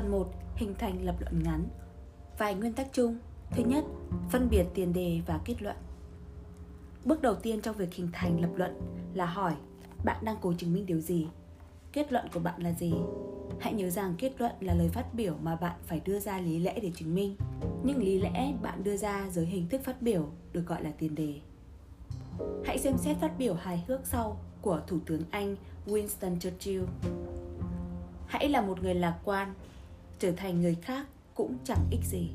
Phần 1. Hình thành lập luận ngắn Vài nguyên tắc chung Thứ nhất, phân biệt tiền đề và kết luận Bước đầu tiên trong việc hình thành lập luận là hỏi bạn đang cố chứng minh điều gì? Kết luận của bạn là gì? Hãy nhớ rằng kết luận là lời phát biểu mà bạn phải đưa ra lý lẽ để chứng minh. Nhưng lý lẽ bạn đưa ra dưới hình thức phát biểu được gọi là tiền đề. Hãy xem xét phát biểu hài hước sau của Thủ tướng Anh Winston Churchill. Hãy là một người lạc quan, trở thành người khác cũng chẳng ích gì.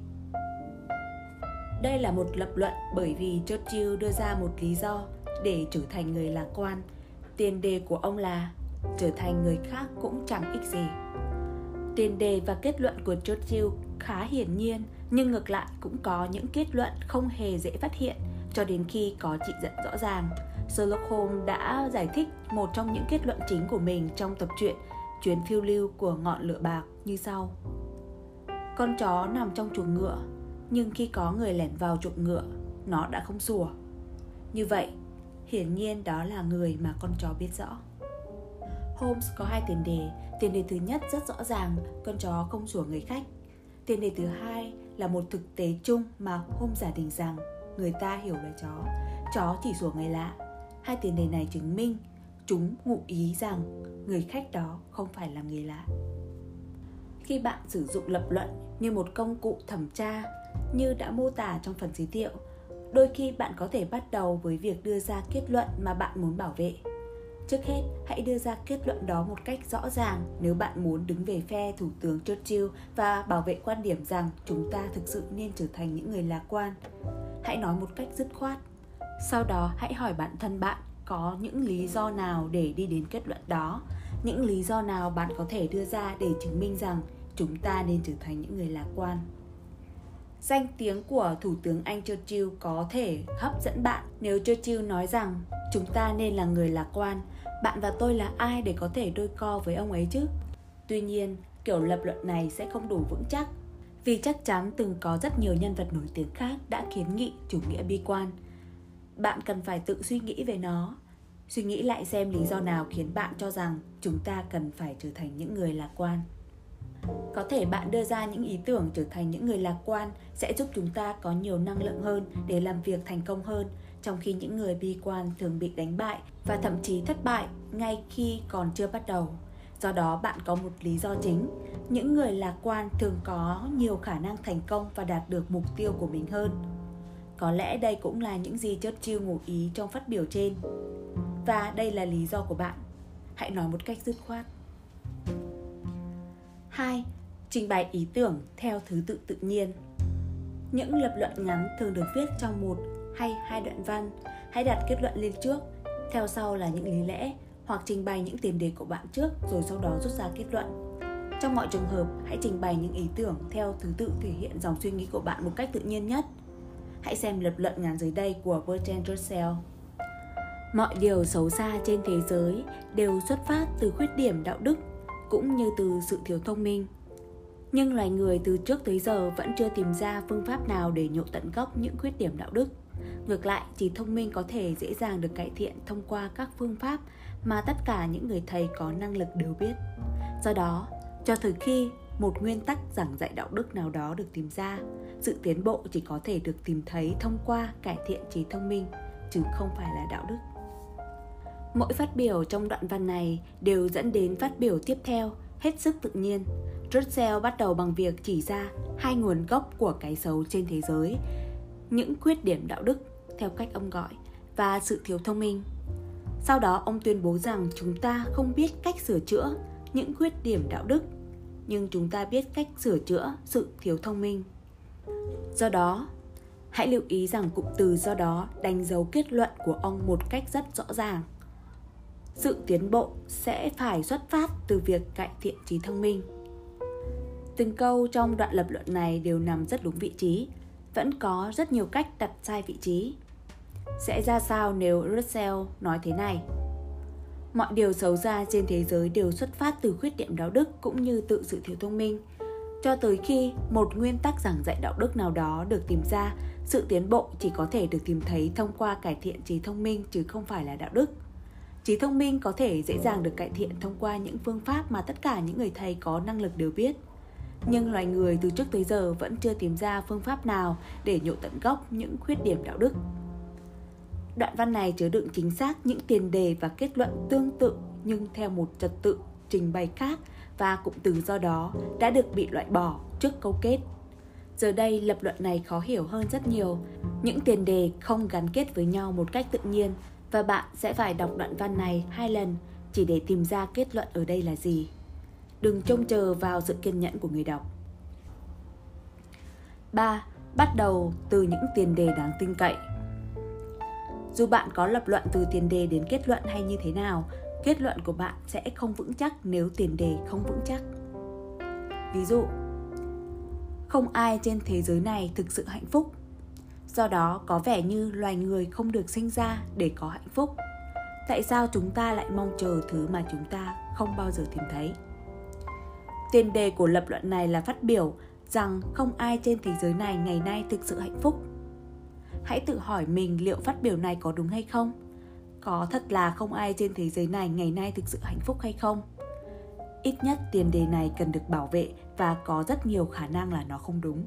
Đây là một lập luận bởi vì Churchill đưa ra một lý do để trở thành người lạc quan. Tiền đề của ông là trở thành người khác cũng chẳng ích gì. Tiền đề và kết luận của Churchill khá hiển nhiên, nhưng ngược lại cũng có những kết luận không hề dễ phát hiện cho đến khi có trị dẫn rõ ràng. Sherlock Holmes đã giải thích một trong những kết luận chính của mình trong tập truyện Chuyến phiêu lưu của ngọn lửa bạc như sau. Con chó nằm trong chuồng ngựa, nhưng khi có người lẻn vào chuồng ngựa, nó đã không sủa. Như vậy, hiển nhiên đó là người mà con chó biết rõ. Holmes có hai tiền đề. Tiền đề thứ nhất rất rõ ràng, con chó không sủa người khách. Tiền đề thứ hai là một thực tế chung mà Holmes giả định rằng người ta hiểu về chó. Chó chỉ sủa người lạ. Hai tiền đề này chứng minh chúng ngụ ý rằng người khách đó không phải là người lạ. Khi bạn sử dụng lập luận như một công cụ thẩm tra như đã mô tả trong phần giới thiệu, đôi khi bạn có thể bắt đầu với việc đưa ra kết luận mà bạn muốn bảo vệ Trước hết, hãy đưa ra kết luận đó một cách rõ ràng nếu bạn muốn đứng về phe Thủ tướng Churchill và bảo vệ quan điểm rằng chúng ta thực sự nên trở thành những người lạc quan. Hãy nói một cách dứt khoát. Sau đó, hãy hỏi bản thân bạn có những lý do nào để đi đến kết luận đó, những lý do nào bạn có thể đưa ra để chứng minh rằng chúng ta nên trở thành những người lạc quan. Danh tiếng của Thủ tướng Anh Churchill có thể hấp dẫn bạn. Nếu Churchill nói rằng, chúng ta nên là người lạc quan, bạn và tôi là ai để có thể đôi co với ông ấy chứ? Tuy nhiên, kiểu lập luận này sẽ không đủ vững chắc, vì chắc chắn từng có rất nhiều nhân vật nổi tiếng khác đã kiến nghị chủ nghĩa bi quan. Bạn cần phải tự suy nghĩ về nó. Suy nghĩ lại xem lý do nào khiến bạn cho rằng chúng ta cần phải trở thành những người lạc quan có thể bạn đưa ra những ý tưởng trở thành những người lạc quan sẽ giúp chúng ta có nhiều năng lượng hơn để làm việc thành công hơn, trong khi những người bi quan thường bị đánh bại và thậm chí thất bại ngay khi còn chưa bắt đầu. Do đó, bạn có một lý do chính. Những người lạc quan thường có nhiều khả năng thành công và đạt được mục tiêu của mình hơn. Có lẽ đây cũng là những gì Churchill ngụ ý trong phát biểu trên. Và đây là lý do của bạn. Hãy nói một cách dứt khoát. 2. Trình bày ý tưởng theo thứ tự tự nhiên. Những lập luận ngắn thường được viết trong một hay hai đoạn văn. Hãy đặt kết luận lên trước, theo sau là những lý lẽ, hoặc trình bày những tiền đề của bạn trước, rồi sau đó rút ra kết luận. Trong mọi trường hợp, hãy trình bày những ý tưởng theo thứ tự thể hiện dòng suy nghĩ của bạn một cách tự nhiên nhất. Hãy xem lập luận ngắn dưới đây của Bertrand Russell. Mọi điều xấu xa trên thế giới đều xuất phát từ khuyết điểm đạo đức cũng như từ sự thiếu thông minh nhưng loài người từ trước tới giờ vẫn chưa tìm ra phương pháp nào để nhổ tận gốc những khuyết điểm đạo đức Ngược lại, trí thông minh có thể dễ dàng được cải thiện thông qua các phương pháp mà tất cả những người thầy có năng lực đều biết. Do đó, cho tới khi một nguyên tắc giảng dạy đạo đức nào đó được tìm ra, sự tiến bộ chỉ có thể được tìm thấy thông qua cải thiện trí thông minh, chứ không phải là đạo đức. Mỗi phát biểu trong đoạn văn này đều dẫn đến phát biểu tiếp theo, hết sức tự nhiên. Russell bắt đầu bằng việc chỉ ra hai nguồn gốc của cái xấu trên thế giới những khuyết điểm đạo đức theo cách ông gọi và sự thiếu thông minh. Sau đó ông tuyên bố rằng chúng ta không biết cách sửa chữa những khuyết điểm đạo đức, nhưng chúng ta biết cách sửa chữa sự thiếu thông minh. Do đó, hãy lưu ý rằng cụm từ do đó đánh dấu kết luận của ông một cách rất rõ ràng. Sự tiến bộ sẽ phải xuất phát từ việc cải thiện trí thông minh. Từng câu trong đoạn lập luận này đều nằm rất đúng vị trí vẫn có rất nhiều cách đặt sai vị trí. Sẽ ra sao nếu Russell nói thế này? Mọi điều xấu xa trên thế giới đều xuất phát từ khuyết điểm đạo đức cũng như tự sự thiếu thông minh. Cho tới khi một nguyên tắc giảng dạy đạo đức nào đó được tìm ra, sự tiến bộ chỉ có thể được tìm thấy thông qua cải thiện trí thông minh chứ không phải là đạo đức. Trí thông minh có thể dễ dàng được cải thiện thông qua những phương pháp mà tất cả những người thầy có năng lực đều biết – nhưng loài người từ trước tới giờ vẫn chưa tìm ra phương pháp nào để nhổ tận gốc những khuyết điểm đạo đức. Đoạn văn này chứa đựng chính xác những tiền đề và kết luận tương tự, nhưng theo một trật tự trình bày khác và cụm từ do đó đã được bị loại bỏ trước câu kết. Giờ đây lập luận này khó hiểu hơn rất nhiều. Những tiền đề không gắn kết với nhau một cách tự nhiên và bạn sẽ phải đọc đoạn văn này hai lần chỉ để tìm ra kết luận ở đây là gì. Đừng trông chờ vào sự kiên nhẫn của người đọc. 3. Bắt đầu từ những tiền đề đáng tin cậy. Dù bạn có lập luận từ tiền đề đến kết luận hay như thế nào, kết luận của bạn sẽ không vững chắc nếu tiền đề không vững chắc. Ví dụ, không ai trên thế giới này thực sự hạnh phúc. Do đó, có vẻ như loài người không được sinh ra để có hạnh phúc. Tại sao chúng ta lại mong chờ thứ mà chúng ta không bao giờ tìm thấy? Tiền đề của lập luận này là phát biểu rằng không ai trên thế giới này ngày nay thực sự hạnh phúc. Hãy tự hỏi mình liệu phát biểu này có đúng hay không? Có thật là không ai trên thế giới này ngày nay thực sự hạnh phúc hay không? Ít nhất tiền đề này cần được bảo vệ và có rất nhiều khả năng là nó không đúng.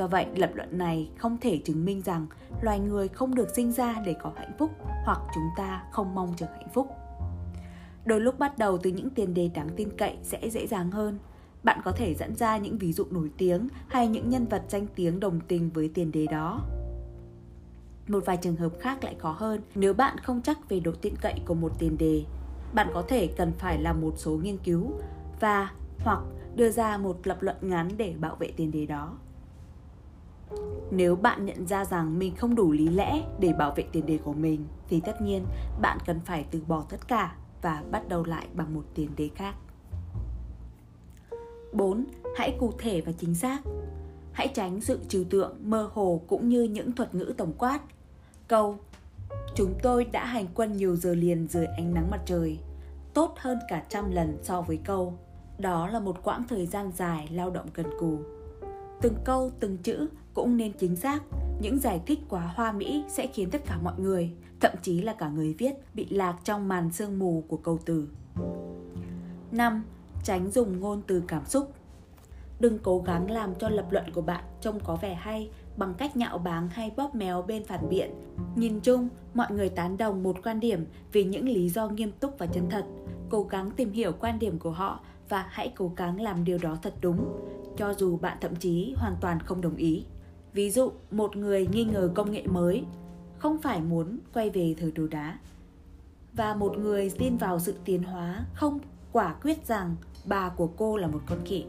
Do vậy, lập luận này không thể chứng minh rằng loài người không được sinh ra để có hạnh phúc hoặc chúng ta không mong chờ hạnh phúc. Đôi lúc bắt đầu từ những tiền đề đáng tin cậy sẽ dễ dàng hơn. Bạn có thể dẫn ra những ví dụ nổi tiếng hay những nhân vật danh tiếng đồng tình với tiền đề đó. Một vài trường hợp khác lại khó hơn nếu bạn không chắc về độ tin cậy của một tiền đề. Bạn có thể cần phải làm một số nghiên cứu và hoặc đưa ra một lập luận ngắn để bảo vệ tiền đề đó. Nếu bạn nhận ra rằng mình không đủ lý lẽ để bảo vệ tiền đề của mình thì tất nhiên bạn cần phải từ bỏ tất cả và bắt đầu lại bằng một tiền đề khác. 4. Hãy cụ thể và chính xác. Hãy tránh sự trừu tượng, mơ hồ cũng như những thuật ngữ tổng quát. Câu Chúng tôi đã hành quân nhiều giờ liền dưới ánh nắng mặt trời, tốt hơn cả trăm lần so với câu. Đó là một quãng thời gian dài lao động cần cù. Từng câu, từng chữ cũng nên chính xác. Những giải thích quá hoa mỹ sẽ khiến tất cả mọi người, thậm chí là cả người viết, bị lạc trong màn sương mù của câu từ. 5. Tránh dùng ngôn từ cảm xúc. Đừng cố gắng làm cho lập luận của bạn trông có vẻ hay bằng cách nhạo báng hay bóp méo bên phản biện. Nhìn chung, mọi người tán đồng một quan điểm vì những lý do nghiêm túc và chân thật. Cố gắng tìm hiểu quan điểm của họ và hãy cố gắng làm điều đó thật đúng, cho dù bạn thậm chí hoàn toàn không đồng ý. Ví dụ, một người nghi ngờ công nghệ mới, không phải muốn quay về thời đồ đá. Và một người tin vào sự tiến hóa không quả quyết rằng bà của cô là một con khỉ.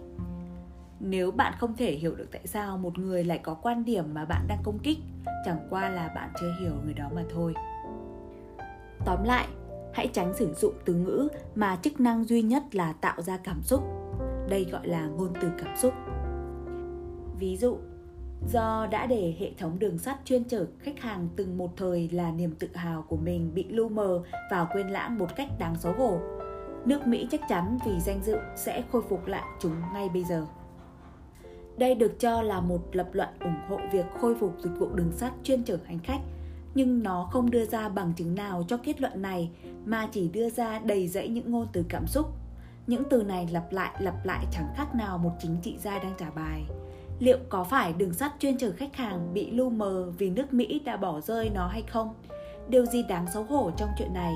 Nếu bạn không thể hiểu được tại sao một người lại có quan điểm mà bạn đang công kích, chẳng qua là bạn chưa hiểu người đó mà thôi. Tóm lại, hãy tránh sử dụng từ ngữ mà chức năng duy nhất là tạo ra cảm xúc. Đây gọi là ngôn từ cảm xúc. Ví dụ, do đã để hệ thống đường sắt chuyên chở khách hàng từng một thời là niềm tự hào của mình bị lu mờ và quên lãng một cách đáng xấu hổ. Nước Mỹ chắc chắn vì danh dự sẽ khôi phục lại chúng ngay bây giờ. Đây được cho là một lập luận ủng hộ việc khôi phục dịch vụ đường sắt chuyên chở hành khách, nhưng nó không đưa ra bằng chứng nào cho kết luận này mà chỉ đưa ra đầy dẫy những ngôn từ cảm xúc. Những từ này lặp lại lặp lại chẳng khác nào một chính trị gia đang trả bài liệu có phải đường sắt chuyên chở khách hàng bị lu mờ vì nước Mỹ đã bỏ rơi nó hay không? Điều gì đáng xấu hổ trong chuyện này?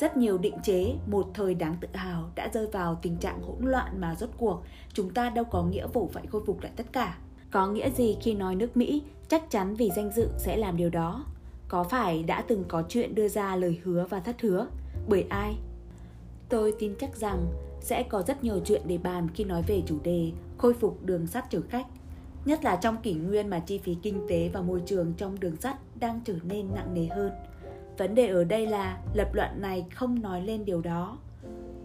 Rất nhiều định chế, một thời đáng tự hào đã rơi vào tình trạng hỗn loạn mà rốt cuộc chúng ta đâu có nghĩa vụ phải khôi phục lại tất cả. Có nghĩa gì khi nói nước Mỹ chắc chắn vì danh dự sẽ làm điều đó? Có phải đã từng có chuyện đưa ra lời hứa và thất hứa? Bởi ai? Tôi tin chắc rằng sẽ có rất nhiều chuyện để bàn khi nói về chủ đề khôi phục đường sắt chở khách, nhất là trong kỷ nguyên mà chi phí kinh tế và môi trường trong đường sắt đang trở nên nặng nề hơn. Vấn đề ở đây là lập luận này không nói lên điều đó.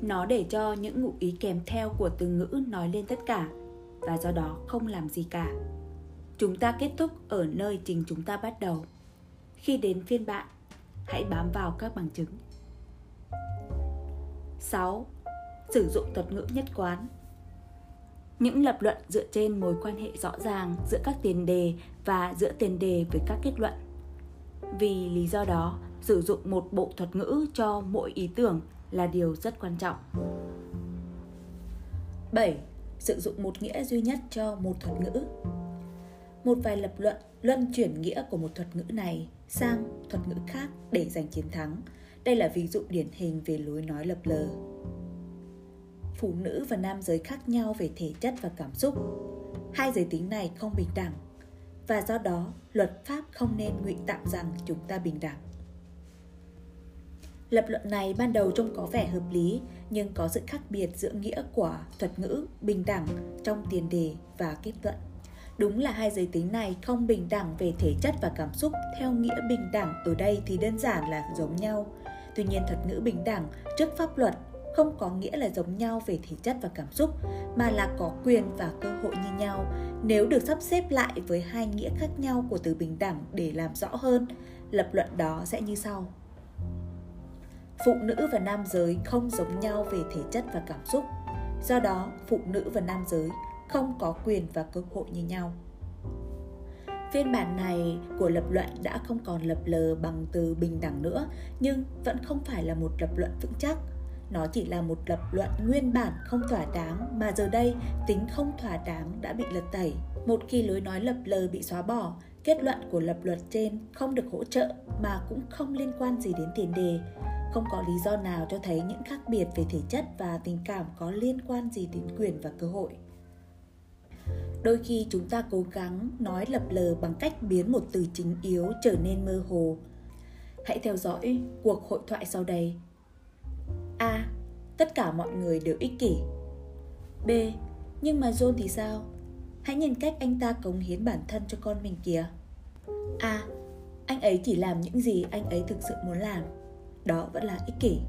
Nó để cho những ngụ ý kèm theo của từ ngữ nói lên tất cả và do đó không làm gì cả. Chúng ta kết thúc ở nơi trình chúng ta bắt đầu. Khi đến phiên bạn, hãy bám vào các bằng chứng. 6. Sử dụng thuật ngữ nhất quán những lập luận dựa trên mối quan hệ rõ ràng giữa các tiền đề và giữa tiền đề với các kết luận. Vì lý do đó, sử dụng một bộ thuật ngữ cho mỗi ý tưởng là điều rất quan trọng. 7. sử dụng một nghĩa duy nhất cho một thuật ngữ. Một vài lập luận luân chuyển nghĩa của một thuật ngữ này sang thuật ngữ khác để giành chiến thắng. Đây là ví dụ điển hình về lối nói lập lờ. Phụ nữ và nam giới khác nhau về thể chất và cảm xúc. Hai giới tính này không bình đẳng, và do đó, luật pháp không nên ngụy tạo rằng chúng ta bình đẳng. Lập luận này ban đầu trông có vẻ hợp lý, nhưng có sự khác biệt giữa nghĩa của thuật ngữ bình đẳng trong tiền đề và kết luận. Đúng là hai giới tính này không bình đẳng về thể chất và cảm xúc theo nghĩa bình đẳng ở đây thì đơn giản là giống nhau. Tuy nhiên, thuật ngữ bình đẳng trước pháp luật không có nghĩa là giống nhau về thể chất và cảm xúc mà là có quyền và cơ hội như nhau. Nếu được sắp xếp lại với hai nghĩa khác nhau của từ bình đẳng để làm rõ hơn lập luận đó sẽ như sau. Phụ nữ và nam giới không giống nhau về thể chất và cảm xúc. Do đó phụ nữ và nam giới không có quyền và cơ hội như nhau. Phiên bản này của lập luận đã không còn lập lờ bằng từ bình đẳng nữa, nhưng vẫn không phải là một lập luận vững chắc. Nó chỉ là một lập luận nguyên bản không thỏa đáng mà giờ đây tính không thỏa đáng đã bị lật tẩy. Một khi lối nói lập lờ bị xóa bỏ, kết luận của lập luật trên không được hỗ trợ mà cũng không liên quan gì đến tiền đề. Không có lý do nào cho thấy những khác biệt về thể chất và tình cảm có liên quan gì đến quyền và cơ hội. Đôi khi chúng ta cố gắng nói lập lờ bằng cách biến một từ chính yếu trở nên mơ hồ. Hãy theo dõi cuộc hội thoại sau đây A. Tất cả mọi người đều ích kỷ B. Nhưng mà John thì sao? Hãy nhìn cách anh ta cống hiến bản thân cho con mình kìa A. Anh ấy chỉ làm những gì anh ấy thực sự muốn làm Đó vẫn là ích kỷ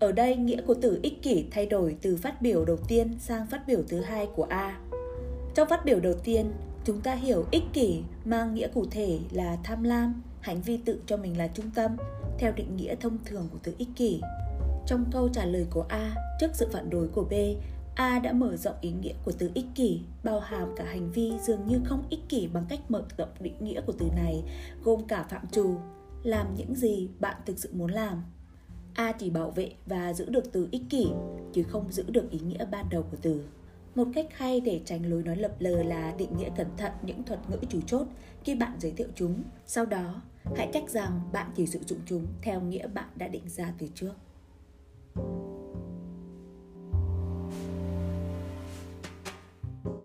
ở đây nghĩa của từ ích kỷ thay đổi từ phát biểu đầu tiên sang phát biểu thứ hai của A. Trong phát biểu đầu tiên, chúng ta hiểu ích kỷ mang nghĩa cụ thể là tham lam, hành vi tự cho mình là trung tâm, theo định nghĩa thông thường của từ ích kỷ. Trong câu trả lời của A trước sự phản đối của B, A đã mở rộng ý nghĩa của từ ích kỷ, bao hàm cả hành vi dường như không ích kỷ bằng cách mở rộng định nghĩa của từ này, gồm cả phạm trù, làm những gì bạn thực sự muốn làm. A chỉ bảo vệ và giữ được từ ích kỷ, chứ không giữ được ý nghĩa ban đầu của từ. Một cách hay để tránh lối nói lập lờ là định nghĩa cẩn thận những thuật ngữ chủ chốt khi bạn giới thiệu chúng. Sau đó, hãy trách rằng bạn chỉ sử dụng chúng theo nghĩa bạn đã định ra từ trước.